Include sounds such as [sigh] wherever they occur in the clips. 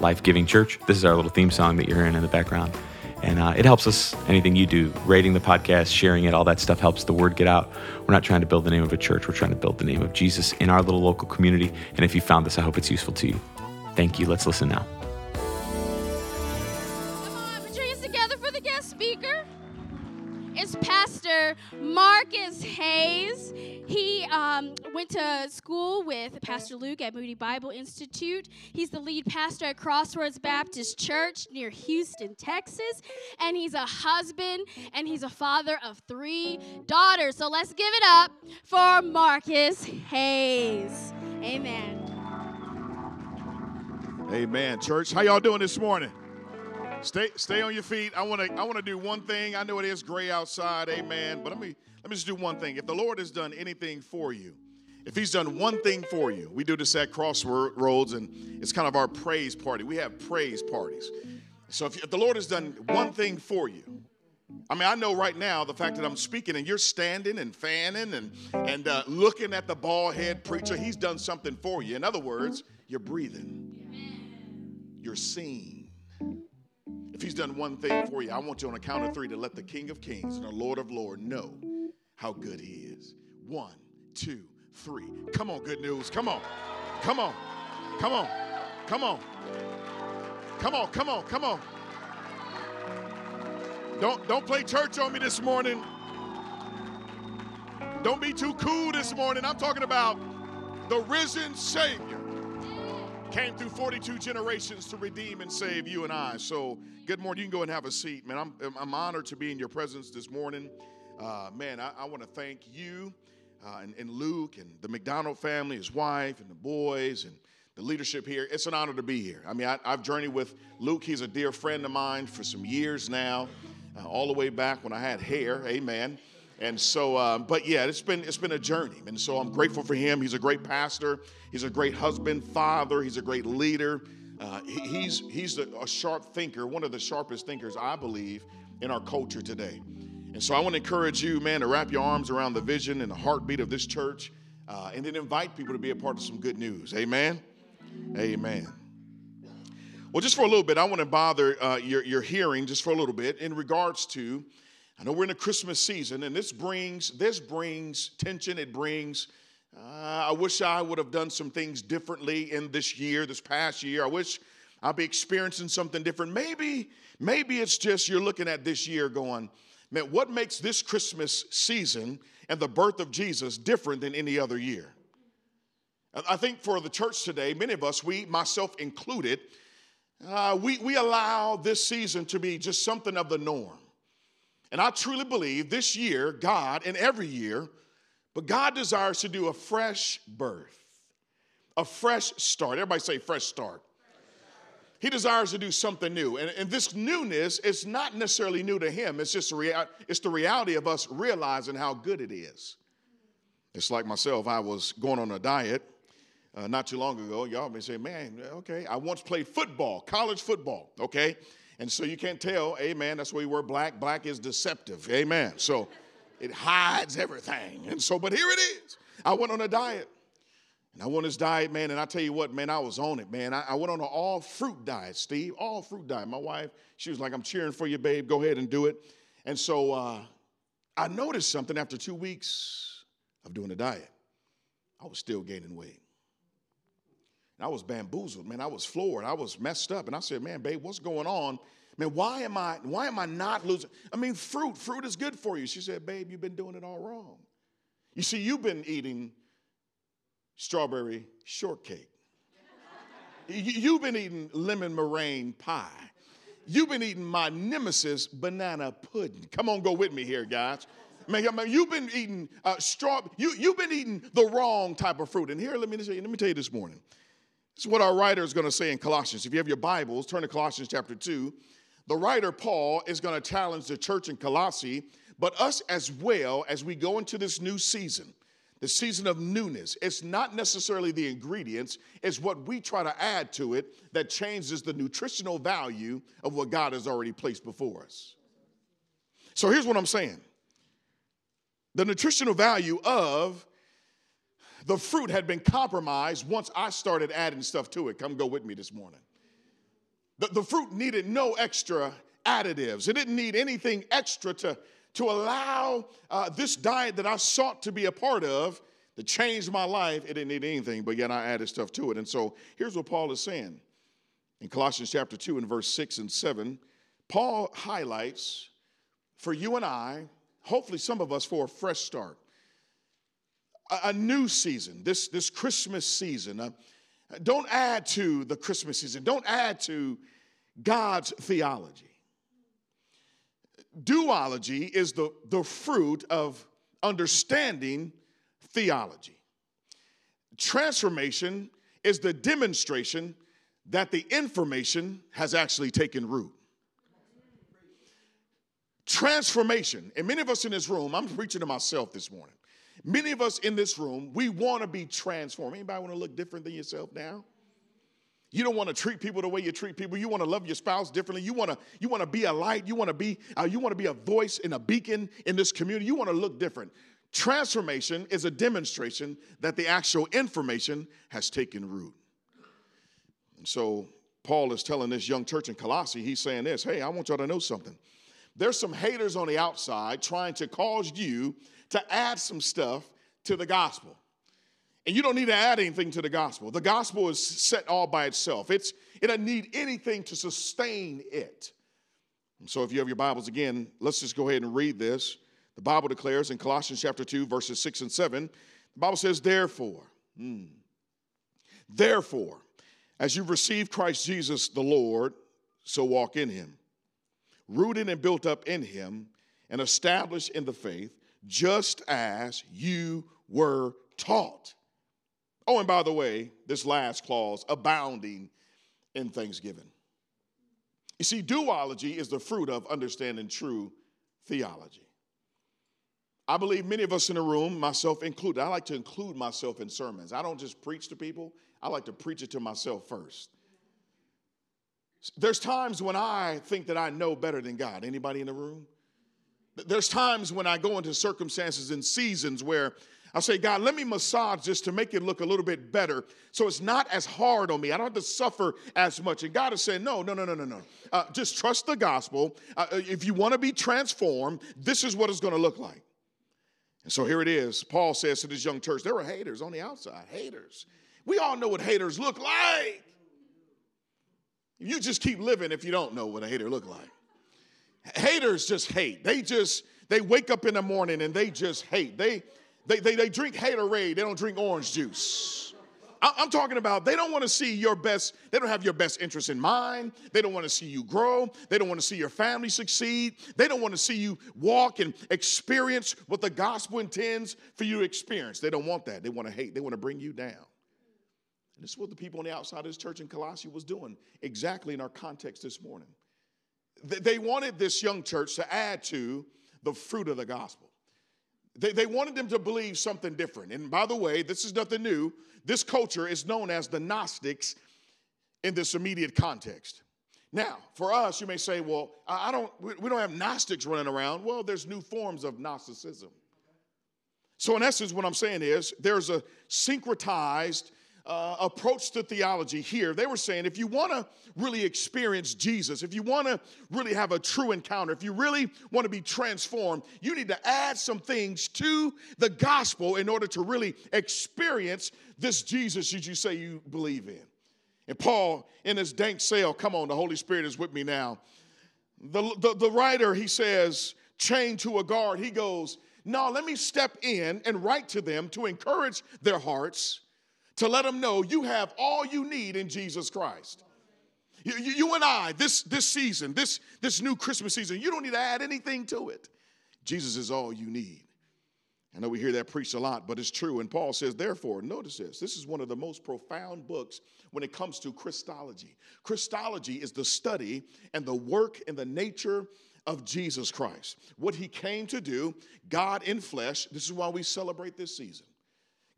life giving church. This is our little theme song that you're hearing in the background. And uh, it helps us, anything you do, rating the podcast, sharing it, all that stuff helps the word get out. We're not trying to build the name of a church, we're trying to build the name of Jesus in our little local community. And if you found this, I hope it's useful to you. Thank you. Let's listen now. Come on, put your hands together for the guest speaker. It's Pastor Marcus Hayes. He um, went to school with Pastor Luke at Moody Bible Institute. He's the lead pastor at Crossroads Baptist Church near Houston, Texas. And he's a husband and he's a father of three daughters. So let's give it up for Marcus Hayes. Amen. Amen. Church, how y'all doing this morning? Stay stay on your feet. I want to I want to do one thing. I know it is gray outside, amen, but let me let me just do one thing. If the Lord has done anything for you, if he's done one thing for you, we do this at Crossroads and it's kind of our praise party. We have praise parties. So if, if the Lord has done one thing for you, I mean, I know right now the fact that I'm speaking and you're standing and fanning and and uh, looking at the bald head preacher, he's done something for you. In other words, you're breathing, you're seen. If he's done one thing for you, I want you on a count of three to let the King of Kings and the Lord of Lords know how good he is. One, two, three. Come on, good news. Come on. Come on. Come on. Come on. Come on. Come on. Come on. Don't don't play church on me this morning. Don't be too cool this morning. I'm talking about the risen Savior came through 42 generations to redeem and save you and I. So, good morning. You can go and have a seat, man. I'm, I'm honored to be in your presence this morning. Uh, man, I, I want to thank you uh, and, and Luke and the MacDonald family, his wife, and the boys, and the leadership here. It's an honor to be here. I mean, I, have journeyed with Luke. He's a dear friend of mine for some years now, uh, all the way back when I had hair. Amen. And so, uh, but yeah, it's been it's been a journey, and so I'm grateful for him. He's a great pastor. He's a great husband, father. He's a great leader. Uh, he, he's he's a, a sharp thinker, one of the sharpest thinkers I believe in our culture today. And so I want to encourage you, man, to wrap your arms around the vision and the heartbeat of this church, uh, and then invite people to be a part of some good news. Amen. Amen. Well, just for a little bit, I want to bother uh, your, your hearing just for a little bit in regards to I know we're in a Christmas season, and this brings this brings tension. It brings. Uh, I wish I would have done some things differently in this year, this past year. I wish I'd be experiencing something different. Maybe, maybe it's just you're looking at this year going, man, what makes this Christmas season and the birth of Jesus different than any other year? I think for the church today, many of us, we, myself included, uh, we, we allow this season to be just something of the norm. And I truly believe this year, God, and every year, but God desires to do a fresh birth, a fresh start. Everybody say fresh start. He desires to do something new. And, and this newness is not necessarily new to him. It's just a rea- it's the reality of us realizing how good it is. It's like myself, I was going on a diet uh, not too long ago. Y'all may say, man, okay, I once played football, college football, okay? And so you can't tell, amen, that's why we wear black. Black is deceptive, amen. So it hides everything. And so, but here it is. I went on a diet. And I went on this diet, man, and I tell you what, man, I was on it, man. I, I went on an all fruit diet, Steve, all fruit diet. My wife, she was like, I'm cheering for you, babe. Go ahead and do it. And so uh, I noticed something after two weeks of doing the diet. I was still gaining weight. And I was bamboozled, man. I was floored. I was messed up. And I said, man, babe, what's going on? Man, why am I, why am I not losing? I mean, fruit, fruit is good for you. She said, babe, you've been doing it all wrong. You see, you've been eating strawberry shortcake. You've been eating lemon meringue pie. You've been eating my nemesis banana pudding. Come on, go with me here, guys. Man, you've been eating uh, straw. You, you've been eating the wrong type of fruit. And here, let me, let me tell you this morning. Is what our writer is going to say in Colossians. If you have your Bibles, turn to Colossians chapter 2. The writer, Paul, is going to challenge the church in Colossae, but us as well as we go into this new season, the season of newness. It's not necessarily the ingredients, it's what we try to add to it that changes the nutritional value of what God has already placed before us. So here's what I'm saying the nutritional value of the fruit had been compromised once I started adding stuff to it. Come go with me this morning. The, the fruit needed no extra additives, it didn't need anything extra to, to allow uh, this diet that I sought to be a part of to change my life. It didn't need anything, but yet I added stuff to it. And so here's what Paul is saying in Colossians chapter 2 and verse 6 and 7. Paul highlights for you and I, hopefully some of us, for a fresh start a, new season, this, this Christmas season. Uh, don't add to the Christmas season, don't add to God's theology. Do-ology is the, the fruit of understanding theology. Transformation is the demonstration that the information has actually taken root. Transformation, and many of us in this room, I'm preaching to myself this morning. Many of us in this room, we want to be transformed. Anybody want to look different than yourself now? You don't want to treat people the way you treat people. You want to love your spouse differently. You want to you want to be a light. You want to be uh, you want to be a voice and a beacon in this community. You want to look different. Transformation is a demonstration that the actual information has taken root. And so Paul is telling this young church in Colossae, he's saying this, "Hey, I want y'all to know something. There's some haters on the outside trying to cause you to add some stuff to the gospel. And you don't need to add anything to the gospel. The gospel is set all by itself. It's, it doesn't need anything to sustain it. And so if you have your Bibles again, let's just go ahead and read this. The Bible declares in Colossians chapter 2, verses 6 and 7, the Bible says, Therefore, hmm, therefore, as you've received Christ Jesus the Lord, so walk in him, rooted and built up in him, and established in the faith just as you were taught. Oh, and by the way, this last clause, abounding in thanksgiving. You see, do-ology is the fruit of understanding true theology. I believe many of us in the room, myself included, I like to include myself in sermons. I don't just preach to people, I like to preach it to myself first. There's times when I think that I know better than God. Anybody in the room? There's times when I go into circumstances and seasons where I say, God, let me massage this to make it look a little bit better so it's not as hard on me. I don't have to suffer as much. And God is saying, no, no, no, no, no, no. Uh, just trust the gospel. Uh, uh if you want to be transformed, this is what it's going to look like. And so here it is. Paul says to this young church, there were haters on the outside, haters. We all know what haters look like. You just keep living if you don't know what a hater look like. Haters just hate. They just, they wake up in the morning and they just hate. They, they, they, they drink haterade, they don't drink orange juice. I'm talking about they don't want to see your best, they don't have your best interest in mind. They don't want to see you grow. They don't want to see your family succeed. They don't want to see you walk and experience what the gospel intends for you to experience. They don't want that. They want to hate, they want to bring you down. And this is what the people on the outside of this church in Colossae was doing exactly in our context this morning they wanted this young church to add to the fruit of the gospel. They, they wanted them to believe something different. And by the way, this is nothing new. This culture is known as the Gnostics in this immediate context. Now, for us, you may say, well, I don't, we don't have Gnostics running around. Well, there's new forms of Gnosticism. So, in essence, what I'm saying is there's a syncretized uh, approach to theology here. They were saying if you want to really experience Jesus, if you want to really have a true encounter, if you really want to be transformed, you need to add some things to the gospel in order to really experience this Jesus that you say you believe in. And Paul, in his dank cell, come on, the Holy Spirit is with me now. The, the, the writer, he says, chained to a guard, he goes, No, let me step in and write to them to encourage their hearts to let them know you have all you need in Jesus Christ. You, you, you, and I, this, this season, this, this new Christmas season, you don't need to add anything to it. Jesus is all you need. I know we hear that preached a lot, but it's true. And Paul says, therefore, notice this. This is one of the most profound books when it comes to Christology. Christology is the study and the work and the nature of Jesus Christ. What he came to do, God in flesh. This is why we celebrate this season.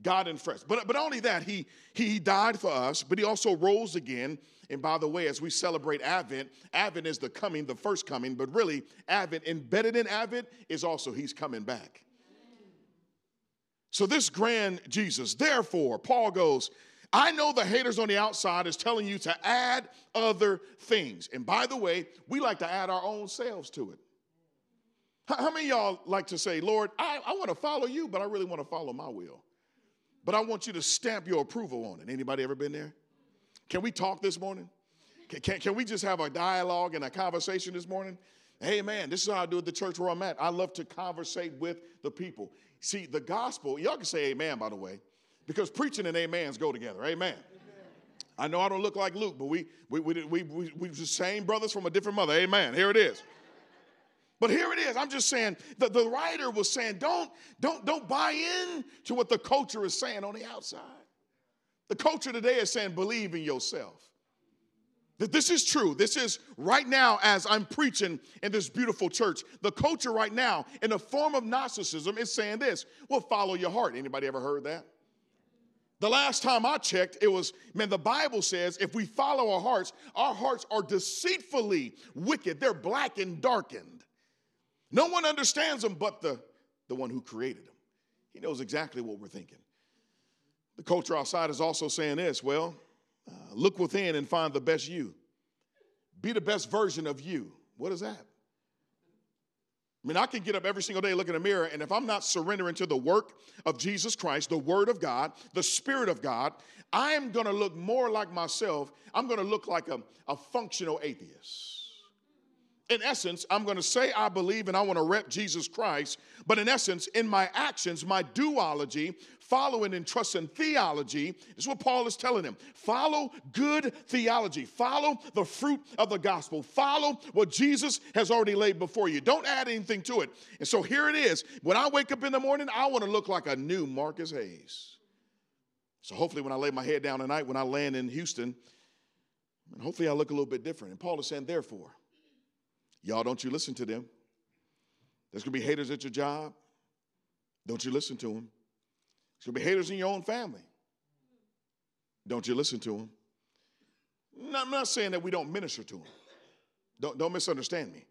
God in flesh. But, but only that, he, he died for us, but he also rose again. And by the way, as we celebrate Advent, Advent is the coming, the first coming, but really, Advent, embedded in Advent, is also he's coming back. So, this grand Jesus, therefore, Paul goes, I know the haters on the outside is telling you to add other things. And by the way, we like to add our own selves to it. How, many y'all like to say, Lord, I, I want to follow you, but I really want to follow my will? But I want you to stamp your approval on it. Anybody ever been there? Can we talk this morning? Can, can, can we just have a dialogue and a conversation this morning? Hey, man, this is how I do at the church where I'm at. I love to conversate with the people. See, the gospel, y'all can say amen, by the way, because preaching and amens go together. Amen. amen. I know I don't look like Luke, but we, we, we, we, we, we we the same brothers from a different mother. Amen. Here it is. But here it is. I'm just saying the, the writer was saying, don't, don't, don't buy in to what the culture is saying on the outside. The culture today is saying, believe in yourself. That this is true. This is right now, as I'm preaching in this beautiful church, the culture right now, in the form of Gnosticism, is saying this well, follow your heart. Anybody ever heard that? The last time I checked, it was, man, the Bible says if we follow our hearts, our hearts are deceitfully wicked. They're black and darkened. No one understands them but the, the one who created them. He knows exactly what we're thinking. The culture outside is also saying this well, uh, look within and find the best you. Be the best version of you. What is that? I mean, I can get up every single day, look in the mirror, and if I'm not surrendering to the work of Jesus Christ, the Word of God, the Spirit of God, I am going to look more like myself. I'm going to look like a, a functional atheist. In essence, I'm going to say I believe and I want to rep Jesus Christ, but in essence, in my actions, my do-ology, following and trusting theology is what Paul is telling him. Follow good theology. Follow the fruit of the gospel. Follow what Jesus has already laid before you. Don't add anything to it. And so here it is. When I wake up in the morning, I want to look like a new Marcus Hayes. So hopefully, when I lay my head down tonight, when I land in Houston, and hopefully I look a little bit different. And Paul is saying, therefore, y'all don't you listen to them. There's going to be haters at your job. Don't you listen to them. There's going to be haters in your own family. Don't you listen to them? I'm not saying that we don't minister to them. Don't, don't misunderstand me.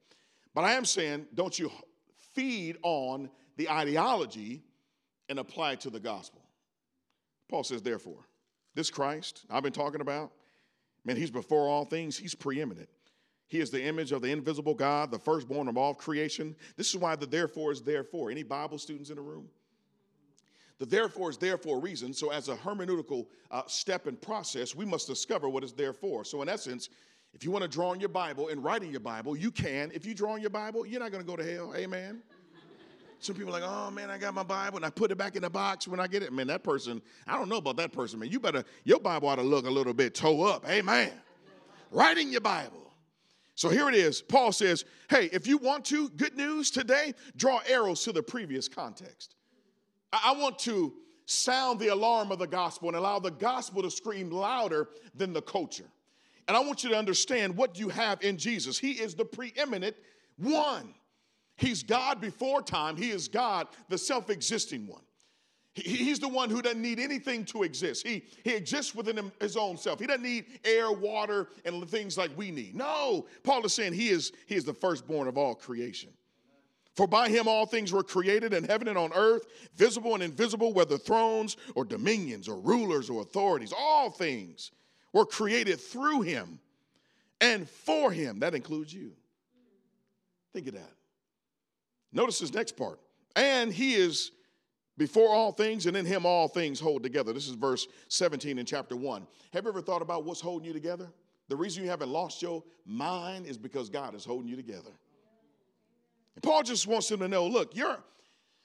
But I am saying, don't you feed on the ideology and apply it to the gospel. Paul says, therefore, this Christ I've been talking about, man, he's before all things, he's preeminent. He is the image of the invisible God, the firstborn of all creation. This is why the therefore is therefore. Any Bible students in the room? The therefore is there for a reason. So, as a hermeneutical uh, step and process, we must discover what is there for. So, in essence, if you want to draw in your Bible and write in your Bible, you can. If you draw in your Bible, you're not going to go to hell. Amen. Some people are like, oh man, I got my Bible and I put it back in the box when I get it. Man, that person, I don't know about that person, man. You better, your Bible ought to look a little bit toe up. Amen. Write in your Bible. So here it is. Paul says, hey, if you want to, good news today, draw arrows to the previous context. I want to sound the alarm of the gospel and allow the gospel to scream louder than the culture. And I want you to understand what you have in Jesus. He is the preeminent one. He's God before time, He is God, the self existing one. He's the one who doesn't need anything to exist. He, he exists within his own self. He doesn't need air, water, and things like we need. No, Paul is saying he is, he is the firstborn of all creation. For by him all things were created in heaven and on earth, visible and invisible, whether thrones or dominions or rulers or authorities, all things were created through him and for him. That includes you. Think of that. Notice his next part. And he is before all things, and in him all things hold together. This is verse 17 in chapter 1. Have you ever thought about what's holding you together? The reason you haven't lost your mind is because God is holding you together. And Paul just wants them to know look, your,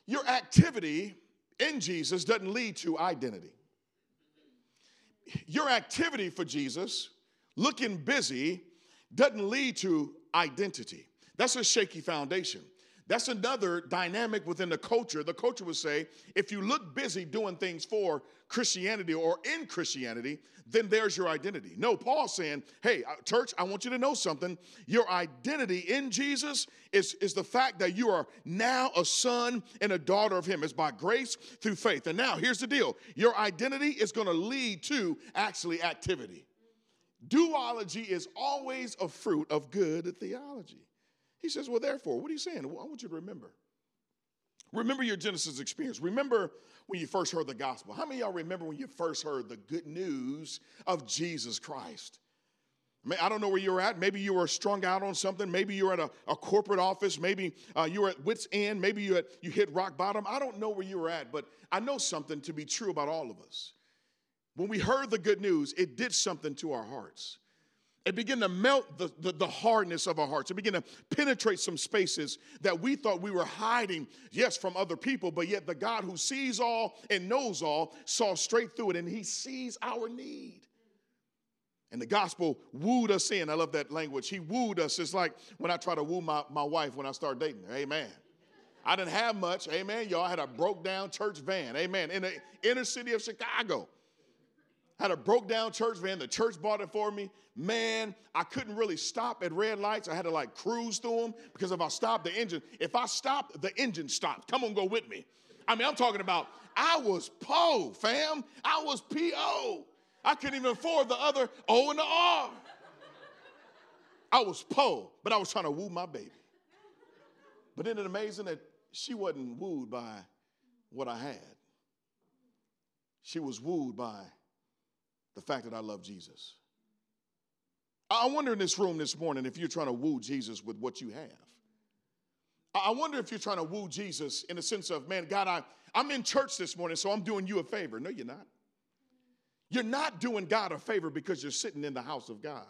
your activity in Jesus doesn't lead to identity. Your activity for Jesus, looking busy, doesn't lead to identity. That's a shaky foundation. That's another dynamic within the culture. The culture would say if you look busy doing things for Christianity or in Christianity, then there's your identity. No, Paul's saying, hey, uh, church, I want you to know something. Your identity in Jesus is, is the fact that you are now a son and a daughter of Him. It's by grace through faith. And now, here's the deal your identity is going to lead to actually activity. Do-ology is always a fruit of good theology. He says, Well, therefore, what are you saying? Well, I want you to remember. Remember your Genesis experience. Remember when you first heard the gospel. How many y'all remember when you first heard the good news of Jesus Christ? I don't know where you were at. Maybe you were strung out on something. Maybe you were at a, a corporate office. Maybe uh, you were at wits' end. Maybe you, had, you hit rock bottom. I don't know where you were at, but I know something to be true about all of us. When we heard the good news, it did something to our hearts. It began to melt the, the, the, hardness of our hearts. It began to penetrate some spaces that we thought we were hiding, yes, from other people, but yet the God who sees all and knows all saw straight through it and he sees our need. And the gospel wooed us in. I love that language. He wooed us. It's like when I try to woo my, my wife when I start dating her. Amen. I didn't have much. Amen. Y'all I had a broke down church van. Amen. In the inner city of Chicago had a broke down church van. The church bought it for me. Man, I couldn't really stop at red lights. I had to like cruise through them because if I stopped the engine, if I stopped, the engine stopped. Come on, go with me. I mean, I'm talking about I was PO, fam. I was PO. I couldn't even afford the other O and the R. I was PO, but I was trying to woo my baby. But isn't it amazing that she wasn't wooed by what I had? She was wooed by the fact that I love Jesus. I wonder in this room this morning if you're trying to woo Jesus with what you have. I wonder if you're trying to woo Jesus in the sense of, man, God, I, I'm in church this morning, so I'm doing you a favor. No, you're not. You're not doing God a favor because you're sitting in the house of God.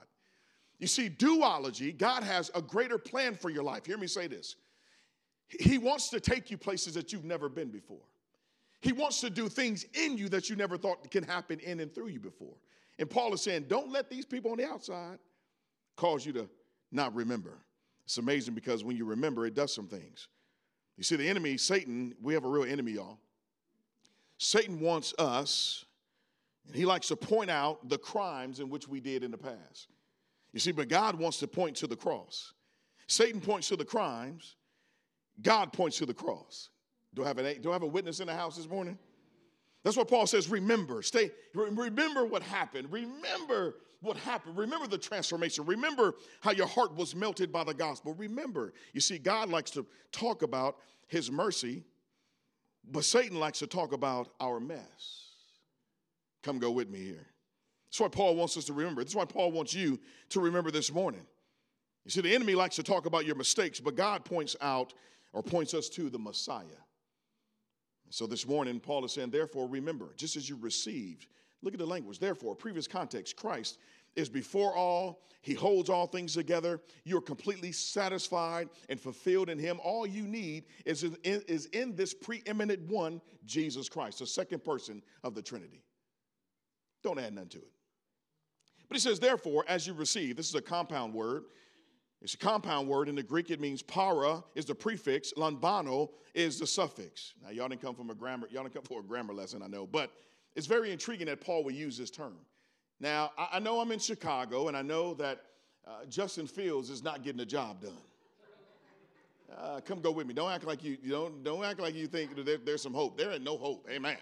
You see, do-ology, God has a greater plan for your life. Hear me say this. He wants to take you places that you've never been before. He wants to do things in you that you never thought can happen in and through you before. And Paul is saying, don't let these people on the outside cause you to not remember. It's amazing because when you remember, it does some things. You see, the enemy, Satan, we have a real enemy, y'all. Satan wants us, and he likes to point out the crimes in which we did in the past. You see, but God wants to point to the cross. Satan points to the crimes, God points to the cross. Do I have, an, do I have a witness in the house this morning? That's what Paul says. Remember, stay, remember what happened. Remember what happened. Remember the transformation. Remember how your heart was melted by the gospel. Remember. You see, God likes to talk about his mercy, but Satan likes to talk about our mess. Come go with me here. That's why Paul wants us to remember. That's why Paul wants you to remember this morning. You see, the enemy likes to talk about your mistakes, but God points out or points us to the Messiah. So this morning, Paul is saying, therefore, remember, just as you received, look at the language, therefore, previous context, Christ is before all, he holds all things together. You're completely satisfied and fulfilled in him. All you need is in, is in this preeminent one, Jesus Christ, the second person of the Trinity. Don't add none to it. But he says, therefore, as you receive, this is a compound word. It's a compound word. In the Greek, it means para is the prefix, lambano is the suffix. Now, y'all didn't come from a grammar, y'all didn't come [laughs] for a grammar lesson, I know, but it's very intriguing that Paul would use this term. Now, I, know I'm in Chicago, and I know that uh, Justin Fields is not getting the job done. Uh, come go with me. Don't act like you, you don't, don't act like you think there, there's some hope. There ain't no hope. Amen.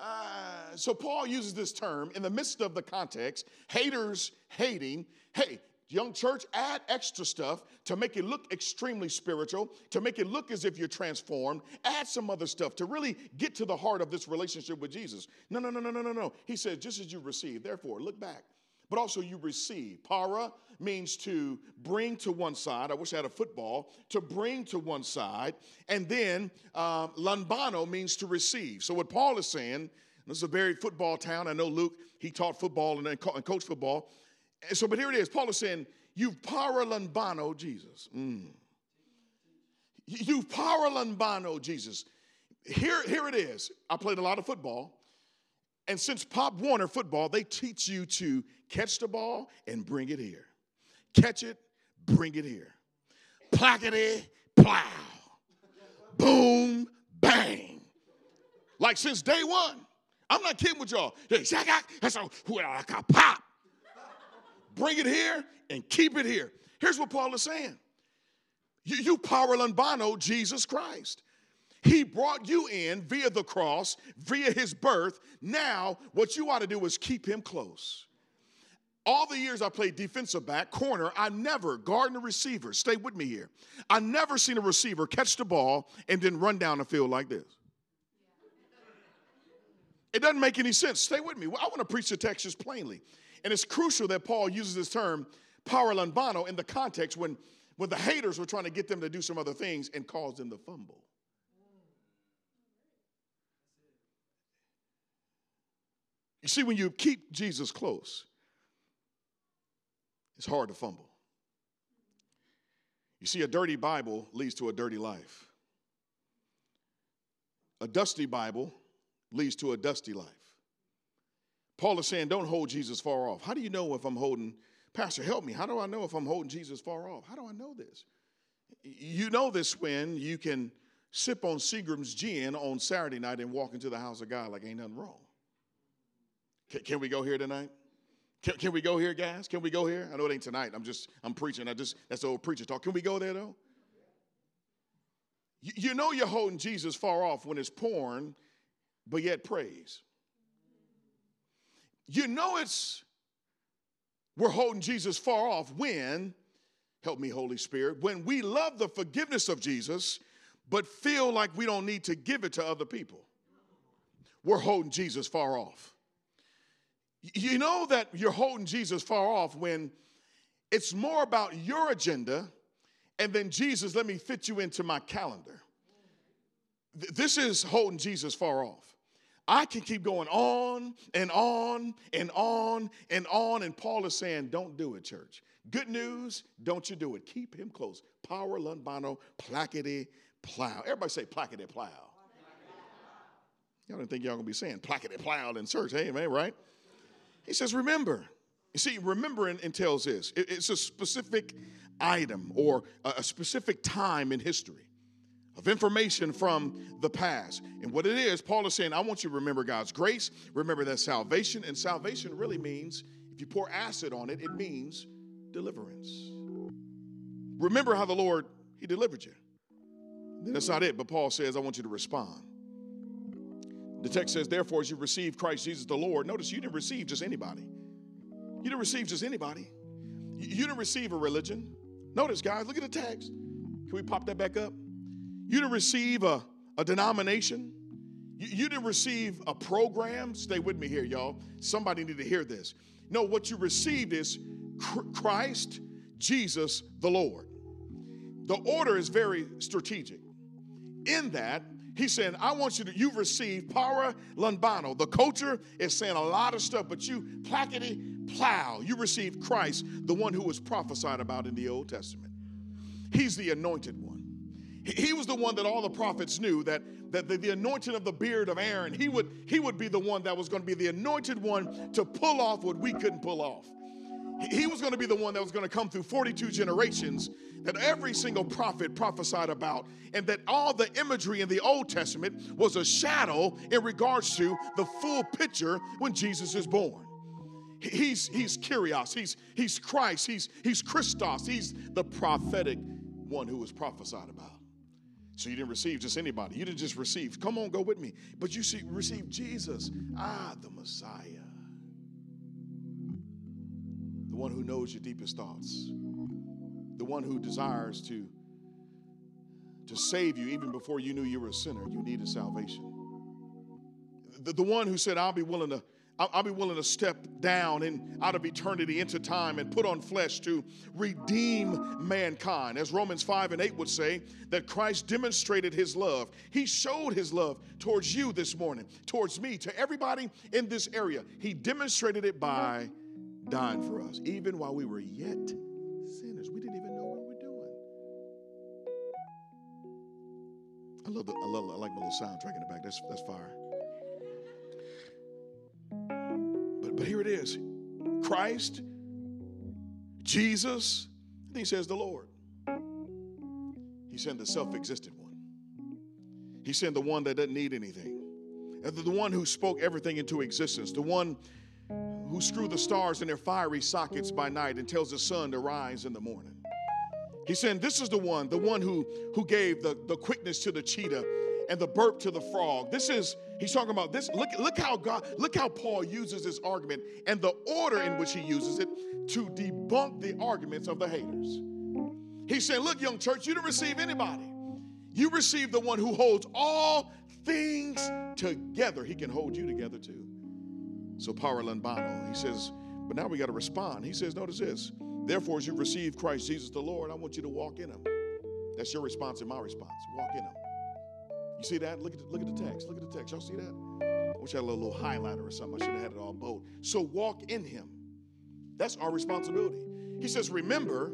Uh, so Paul uses this term in the midst of the context, haters hating. Hey, young church, add extra stuff to make it look extremely spiritual, to make it look as if you're transformed. Add some other stuff to really get to the heart of this relationship with Jesus. No, no, no, no, no, no, no. He says, just as you receive, therefore, look back. But also, you receive. Para means to bring to one side. I wish I had a football. To bring to one side. And then um, lambano means to receive. So, what Paul is saying, this is a very football town. I know Luke, he taught football and, and coached football. And so, but here it is. Paul is saying, You've paralambano Jesus. Mm. You've paralambano Jesus. Here, here it is. I played a lot of football. And since Pop Warner football, they teach you to catch the ball and bring it here. Catch it, bring it here. plackety, plow. Boom, bang. Like since day one. I'm not kidding with y'all. Pop. Bring it here and keep it here. Here's what Paul is saying. You, you paralambano Jesus Christ. He brought you in via the cross, via his birth. Now, what you ought to do is keep him close. All the years I played defensive back, corner, I never, guarding a receiver, stay with me here. I never seen a receiver catch the ball and then run down the field like this. It doesn't make any sense. Stay with me. I want to preach the text just plainly. And it's crucial that Paul uses this term, paralambano, in the context when, when the haters were trying to get them to do some other things and cause them to fumble. You see, when you keep Jesus close, it's hard to fumble. You see, a dirty Bible leads to a dirty life. A dusty Bible leads to a dusty life. Paul is saying, don't hold Jesus far off. How do you know if I'm holding, Pastor, help me. How do I know if I'm holding Jesus far off? How do I know this? You know this when you can sip on Seagram's gin on Saturday night and walk into the house of God like ain't nothing wrong. Can, can we go here tonight? Can, can, we go here, guys? Can we go here? I know it ain't tonight. I'm just, I'm preaching. I just, that's the old preacher talk. Can we go there though? You, you know you're holding Jesus far off when it's porn, but yet praise. You know it's, we're holding Jesus far off when, help me, Holy Spirit, when we love the forgiveness of Jesus, but feel like we don't need to give it to other people. We're holding Jesus far off. You know that you're holding Jesus far off when it's more about your agenda and then Jesus, let me fit you into my calendar. This is holding Jesus far off. I can keep going on and on and on and on. And Paul is saying, don't do it, church. Good news, don't you do it. Keep him close. Power, lambano, plackety, plow. Everybody say plackety, plow. Y'all didn't think y'all gonna be saying plackety, plow in church. Hey, man, right? He says, remember. You see, remembering entails this it's a specific item or a specific time in history of information from the past. And what it is, Paul is saying, I want you to remember God's grace, remember that salvation, and salvation really means, if you pour acid on it, it means deliverance. Remember how the Lord, He delivered you. Then that's not it, but Paul says, I want you to respond. The text says, therefore, as you receive Christ Jesus the Lord, notice you didn't receive just anybody. You didn't receive just anybody. You didn't receive a religion. Notice, guys, look at the text. Can we pop that back up? You didn't receive a, a denomination. You, you didn't receive a program. Stay with me here, y'all. Somebody need to hear this. No, what you received is Christ, Jesus, the Lord. The order is very strategic. In that, He's saying, I want you to, you receive power lambano. The culture is saying a lot of stuff, but you plackety plow. You receive Christ, the one who was prophesied about in the Old Testament. He's the anointed one. He was the one that all the prophets knew that, that the, the anointing of the beard of Aaron, he would, he would be the one that was going to be the anointed one to pull off what we couldn't pull off. He was going to be the one that was going to come through 42 generations that every single prophet prophesied about, and that all the imagery in the Old Testament was a shadow in regards to the full picture when Jesus is born. He's, he's Kyrios, he's, he's Christ, he's, he's Christos, he's the prophetic one who was prophesied about. So you didn't receive just anybody. You didn't just receive, come on, go with me. But you see, received Jesus, ah, the Messiah. The one who knows your deepest thoughts the one who desires to, to save you even before you knew you were a sinner. You needed salvation. The, the one who said, I'll be willing to. I'll be willing to step down and out of eternity into time and put on flesh to redeem mankind. As Romans 5 and 8 would say, that Christ demonstrated his love. He showed his love towards you this morning, towards me, to everybody in this area. He demonstrated it by mm-hmm. dying for us, even while we were yet sinners. We didn't even know what we were doing. I love the, I love, I like my little soundtrack in the back. That's, that's fire. Here it is Christ, Jesus, and he says the Lord. He saying the self existent one. he saying the one that doesn't need anything. The one who spoke everything into existence. The one who screwed the stars in their fiery sockets by night and tells the sun to rise in the morning. He said, this is the one, the one who, who gave the, the quickness to the cheetah and the burp to the frog. This is, he's talking about this. Look, look how God, look how Paul uses this argument and the order in which he uses it to debunk the arguments of the haters. He said, Look, young church, you didn't receive anybody. You received the one who holds all things together. He can hold you together too. So Paralambano, he says, but now we got to respond. He says, notice this. Therefore, as you receive Christ Jesus the Lord, I want you to walk in him. That's your response and my response. Walk in him. You see that? Look at the, look at the text. Look at the text. Y'all see that? I wish I had a little, little highlighter or something. I should have had it all bold. So walk in him. That's our responsibility. He says, remember,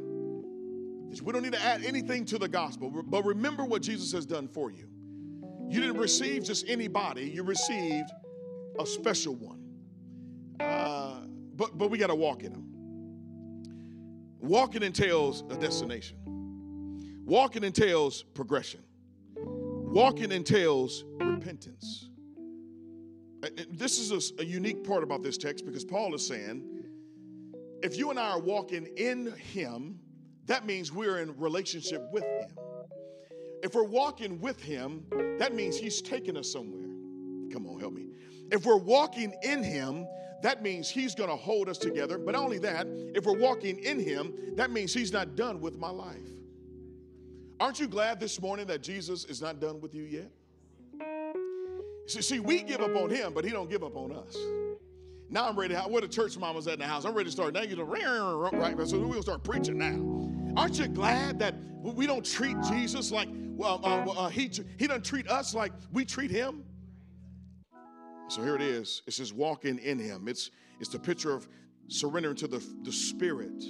we don't need to add anything to the gospel, but remember what Jesus has done for you. You didn't receive just anybody, you received a special one. Uh, but, but we got to walk in Him. Walking entails a destination. Walking entails progression. Walking entails repentance. This is a, a, unique part about this text because Paul is saying if you and I are walking in Him, that means we're in relationship with Him. If we're walking with Him, that means He's taking us somewhere. Come on, help me. If we're walking in Him, that means He's going to hold us together. But not only that, if we're walking in Him, that means He's not done with my life. Aren't you glad this morning that Jesus is not done with you yet? See, see we give up on Him, but He don't give up on us. Now I'm ready. Where the church mama's at in the house? I'm ready to start. Now you know, right? So we'll start preaching now. Aren't you glad that we don't treat Jesus like well, uh, uh, he he doesn't treat us like we treat him? So here it is. It's just walking in him. It's it's the picture of surrendering to the, the spirit.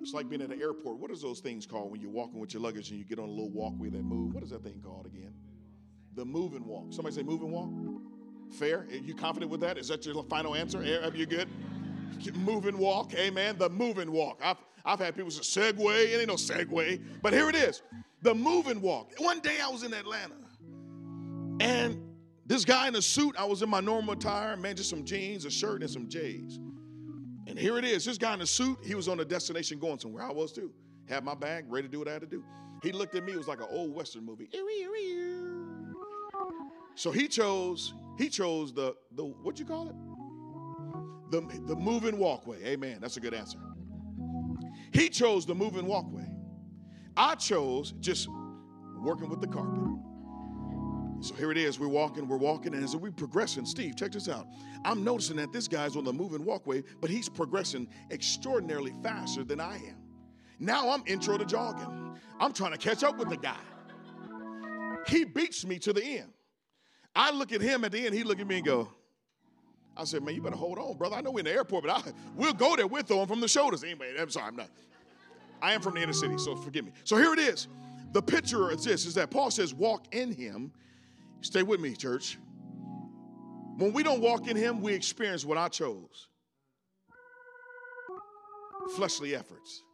It's like being at an airport. What is those things called when you're walking with your luggage and you get on a little walkway that move? What is that thing called again? The move and walk. Somebody say move and walk? Fair? Are you confident with that? Is that your final answer? Are you good? Move and walk. Amen. The move and walk. I've, I've had people say Segway. It ain't no Segway. But here it is. The move and walk. One day I was in Atlanta and this guy in a suit, I was in my normal attire, man, just some jeans, a shirt, and some J's. And here it is. This guy in a suit, he was on a destination going somewhere. I was too. Had my bag, ready to do what I had to do. He looked at me, it was like an old Western movie. So he chose, he chose the the what you call it? The the moving walkway. Amen. That's a good answer. He chose the moving walkway. I chose just working with the carpet. So here it is. We're walking, we're walking, and as we're progressing, Steve, check this out. I'm noticing that this guy's on the moving walkway, but he's progressing extraordinarily faster than I am. Now I'm intro to jogging. I'm trying to catch up with the guy. He beats me to the end. I look at him at the end, he look at me and go, I said, man, you better hold on, brother. I know we're in the airport, but I, we'll go there. We'll throw him from the shoulders. Anyway, I'm sorry, I'm not. I am from the inner city, so forgive me. So here it is. The picture is this, is that Paul says, walk in him Stay with me, church. When we don't walk in Him, we experience what I chose fleshly efforts.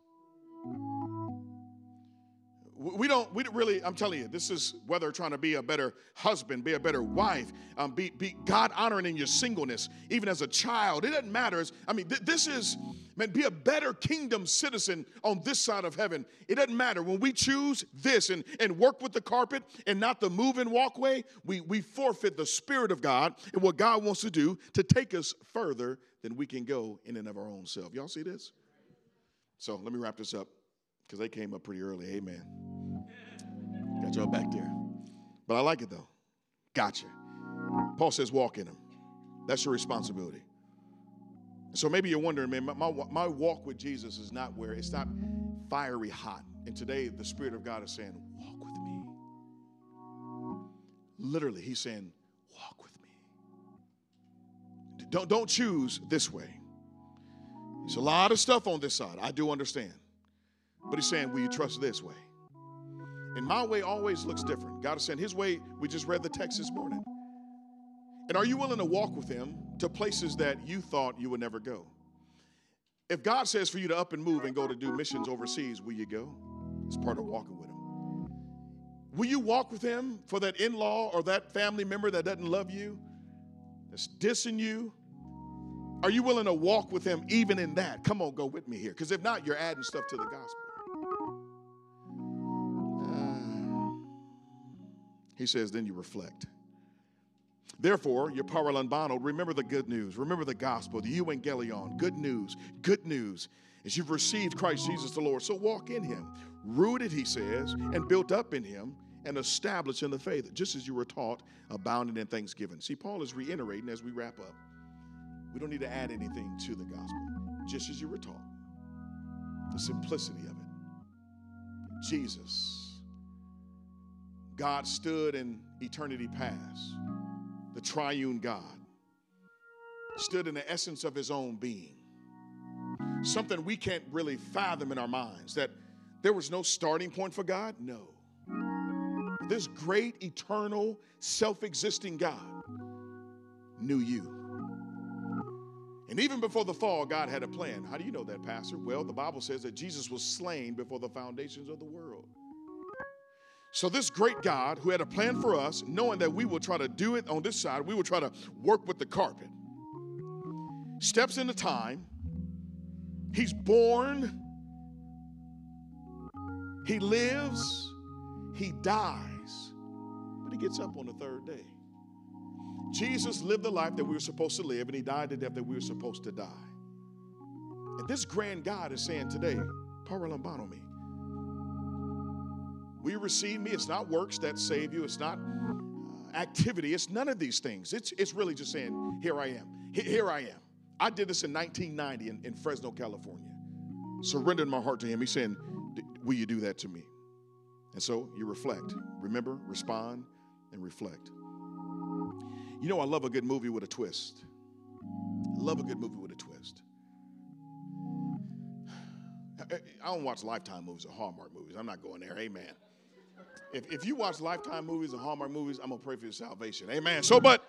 We don't, we really, I'm telling you, this is whether trying to be a better husband, be a better wife, um, be, be God honoring in your singleness, even as a child. It doesn't matter. It's, I mean, th- this is, man, be a better kingdom citizen on this side of heaven. It doesn't matter. When we choose this and, and work with the carpet and not the moving walkway, we, we forfeit the Spirit of God and what God wants to do to take us further than we can go in and of our own self. Y'all see this? So let me wrap this up because they came up pretty early. Amen. Got y'all back there. But I like it though. Gotcha. Paul says, walk in them. That's your responsibility. So maybe you're wondering, man, my, my, my walk with Jesus is not where it's not fiery hot. And today, the Spirit of God is saying, walk with me. Literally, He's saying, walk with me. Don't, don't choose this way. There's a lot of stuff on this side. I do understand. But He's saying, will you trust this way? And my way always looks different. God is saying His way, we just read the text this morning. And are you willing to walk with Him to places that you thought you would never go? If God says for you to up and move and go to do missions overseas, will you go? It's part of walking with Him. Will you walk with him for that in law or that family member that doesn't love you, that's dissing you? Are you willing to walk with him even in that? Come on, go with me here. Because if not, you're adding stuff to the gospel. Uh, he says, then you reflect. Therefore, your paralambano, remember the good news. Remember the gospel, the euangelion, good news, good news. As you've received Christ Jesus the Lord, so walk in him. Rooted, he says, and built up in him and established in the faith, just as you were taught, abounding in thanksgiving. See, Paul is reiterating as we wrap up. We don't need to add anything to the gospel, just as you were taught. The simplicity of it. Jesus. God stood in eternity past the triune God, stood in the essence of his own being. Something we can't really fathom in our minds that there was no starting point for God? No. This great, eternal, self existing God knew you. And even before the fall, God had a plan. How do you know that, Pastor? Well, the Bible says that Jesus was slain before the foundations of the world. So, this great God who had a plan for us, knowing that we will try to do it on this side, we will try to work with the carpet, steps into time. He's born, he lives, he dies, but he gets up on the third day. Jesus lived the life that we were supposed to live, and he died the death that we were supposed to die. And this grand God is saying today, Paralambano me. You receive me? It's not works that save you. It's not uh, activity. It's none of these things. It's, it's really just saying, here I am. Here I am. I did this in 1990 in, in Fresno, California. Surrendered my heart to him. He's saying, will you do that to me? And so you reflect. Remember, respond, and reflect. You know, I love a good movie with a twist. I love a good movie with a twist. [sighs] I don't watch Lifetime movies or Hallmark movies. I'm not going there. Amen. If, if you watch Lifetime movies and Hallmark movies, I'm going to pray for your salvation. Amen. So, but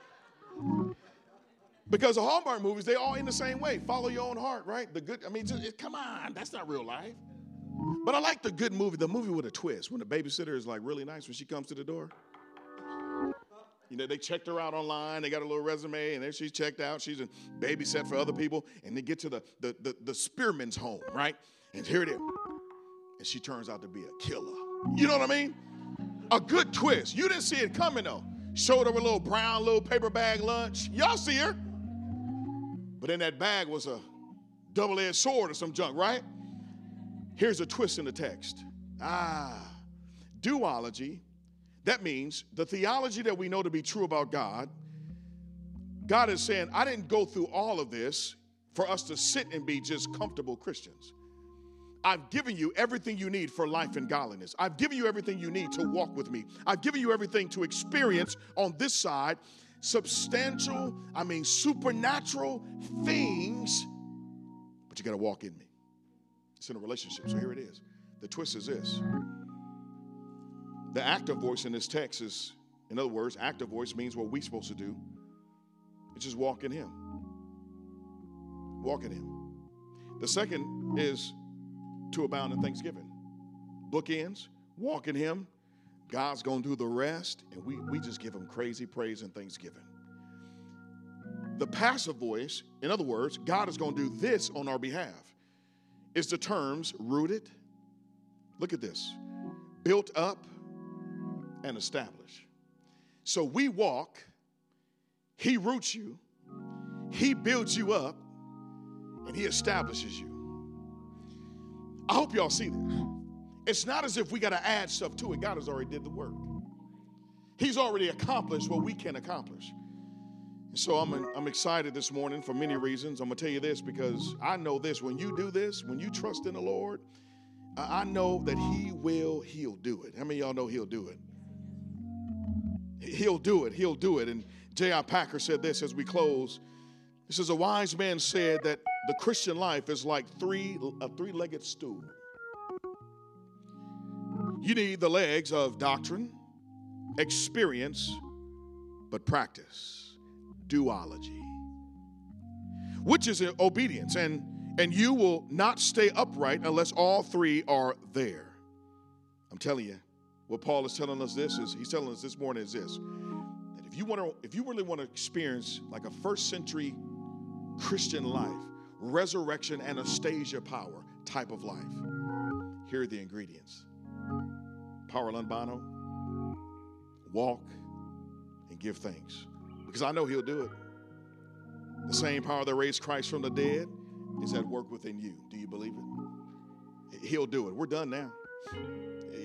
because the Hallmark movies, they all in the same way. Follow your own heart, right? The good, I mean, just, come on, that's not real life. But I like the good movie, the movie with a twist, when the babysitter is like really nice when she comes to the door. You know, they checked her out online. They got a little resume, and then she's checked out. She's a babysat for other people, and they get to the the the, the Spearman's home, right? And here it is, and she turns out to be a killer. You know what I mean? A good twist. You didn't see it coming though. Showed her a little brown little paper bag lunch. Y'all see her. But in that bag was a double edged sword or some junk, right? Here's a twist in the text. Ah, do-ology. That means the theology that we know to be true about God. God is saying, I didn't go through all of this for us to sit and be just comfortable Christians. I've given you everything you need for life and godliness. I've given you everything you need to walk with me. I've given you everything to experience on this side substantial, I mean, supernatural things, but you got to walk in me. It's in a relationship. So here it is. The twist is this the active voice in this text is, in other words, active voice means what we're supposed to do. It's just walk in Him. Walk in Him. The second is to abound in thanksgiving. Bookends, walk in Him. God's going to do the rest, and we, we just give Him crazy praise and thanksgiving. The passive voice, in other words, God is going to do this on our behalf, is the terms rooted. Look at this built up and established. So we walk, He roots you, He builds you up, and He establishes you. I hope y'all see this. It's not as if we got to add stuff to it. God has already did the work. He's already accomplished what we can accomplish. And so I'm, I'm excited this morning for many reasons. I'm going to tell you this because I know this. When you do this, when you trust in the Lord, I know that He will, He'll do it. How many y'all know He'll do it? He'll do it. He'll do it. And J.I. Packer said this as we close. He says, A wise man said that the Christian life is like three, a three legged stool. You need the legs of doctrine, experience, but practice, do-ology, which is obedience. And, and you will not stay upright unless all three are there. I'm telling you, What Paul is telling us this is he's telling us this morning is this that if you want to if you really want to experience like a first century Christian life, resurrection anastasia power type of life, here are the ingredients. Paralambano, walk and give thanks. Because I know he'll do it. The same power that raised Christ from the dead is at work within you. Do you believe it? He'll do it. We're done now.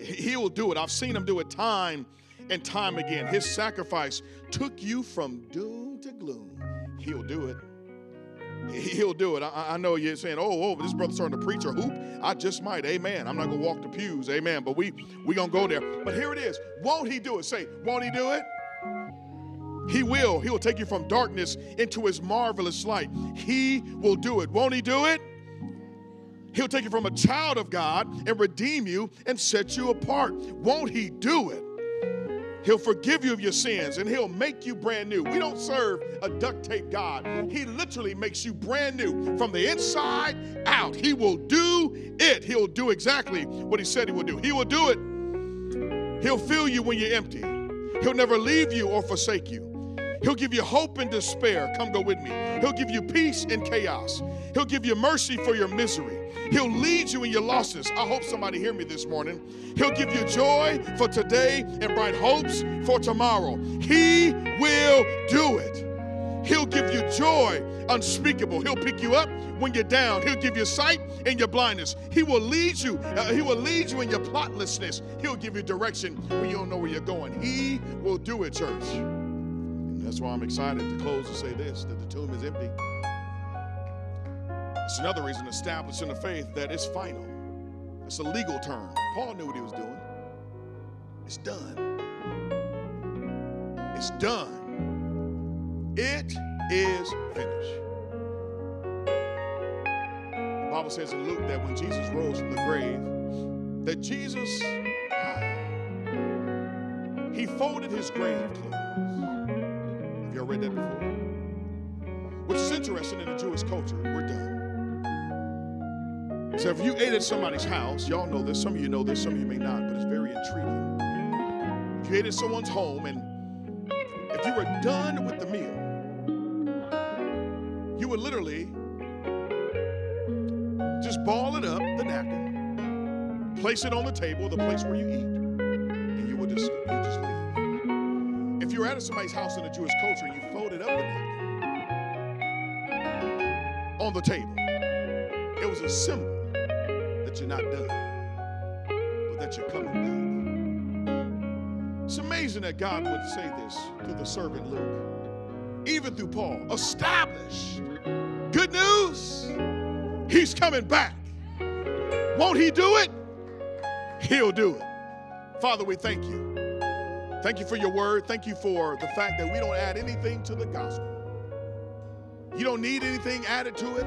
He will do it. I've seen him do it time and time again. His sacrifice took you from doom to gloom. He'll do it. He'll do it. I, I know you're saying, "Oh, oh, this brother's starting to preach or hoop." I just might. Amen. I'm not gonna walk the pews. Amen. But we we gonna go there. But here it is. Won't he do it? Say, won't he do it? He will. He will take you from darkness into his marvelous light. He will do it. Won't he do it? He'll take you from a child of God and redeem you and set you apart. Won't he do it? He'll forgive you of your sins and he'll make you brand new. We don't serve a duct tape God. He literally makes you brand new from the inside out. He will do it. He'll do exactly what he said he would do. He will do it. He'll fill you when you're empty. He'll never leave you or forsake you. He'll give you hope in despair. Come go with me. He'll give you peace in chaos. He'll give you mercy for your misery. He'll lead you in your losses. I hope somebody hear me this morning. He'll give you joy for today and bright hopes for tomorrow. He will do it. He'll give you joy unspeakable. He'll pick you up when you're down. He'll give you sight in your blindness. He will lead you. Uh, he will lead you in your plotlessness. He'll give you direction when you don't know where you're going. He will do it, church. That's why I'm excited to close and say this that the tomb is empty. It's another reason established in the faith that it's final. It's a legal term. Paul knew what he was doing. It's done. It's done. It is finished. The Bible says in Luke that when Jesus rose from the grave, that Jesus he folded his grave clothes Y'all read that before? Which is interesting in the Jewish culture. We're done. So if you ate at somebody's house, y'all know this, some of you know this, some of you may not, but it's very intriguing. If you ate at someone's home and if you were done with the meal, you would literally just ball it up, the napkin, place it on the table, the place where you eat, and you would just you just leave if you were at somebody's house in the Jewish culture and you folded up the napkin on the table, it was a symbol that you're not done, but that you're coming back. It's amazing that God would say this through the servant Luke, even through Paul. Established. Good news. He's coming back. Won't he do it? He'll do it. Father, we thank you. Thank you for your word. Thank you for the fact that we don't add anything to the gospel. You don't need anything added to it.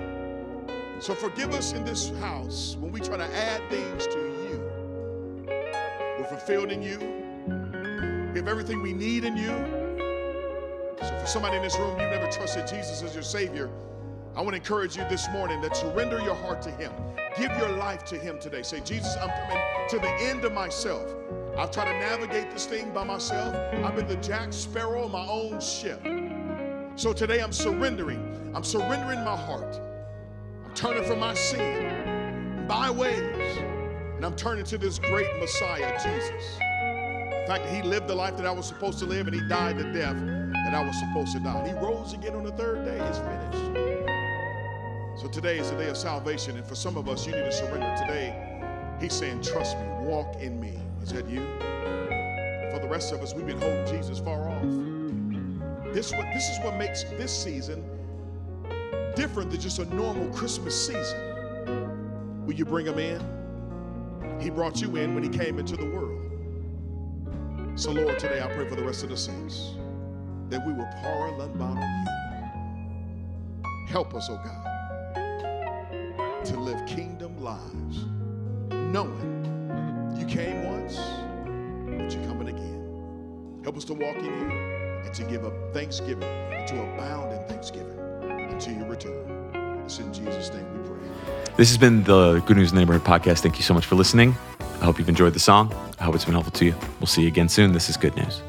So forgive us in this house when we try to add things to you. We're fulfilled in you. We have everything we need in you. So for somebody in this room, you've never trusted Jesus as your Savior, I want to encourage you this morning that surrender your heart to Him. Give your life to Him today. Say, Jesus, I'm coming to the end of myself. I've tried to navigate this thing by myself. I've been the Jack Sparrow of my own ship. So today I'm surrendering. I'm surrendering my heart. I'm turning from my sin, my ways, and I'm turning to this great Messiah, Jesus. The fact he lived the life that I was supposed to live and he died the death that I was supposed to die. He rose again on the third day. It's finished. So today is the day of salvation. And for some of us, you need to surrender today. He's saying, Trust me, walk in me. Is that you? For the rest of us, we've been holding Jesus far off. This, this is what makes this season different than just a normal Christmas season. Will you bring him in? He brought you in when he came into the world. So, Lord, today I pray for the rest of the saints that we will pour our on you. Help us, oh God, to live kingdom lives, knowing you came once, but you're coming again. Help us to walk in you and to give up thanksgiving and to abound in thanksgiving until you return. It's in Jesus' name we pray. This has been the Good News Neighborhood podcast. Thank you so much for listening. I hope you've enjoyed the song. I hope it's been helpful to you. We'll see you again soon. This is Good News.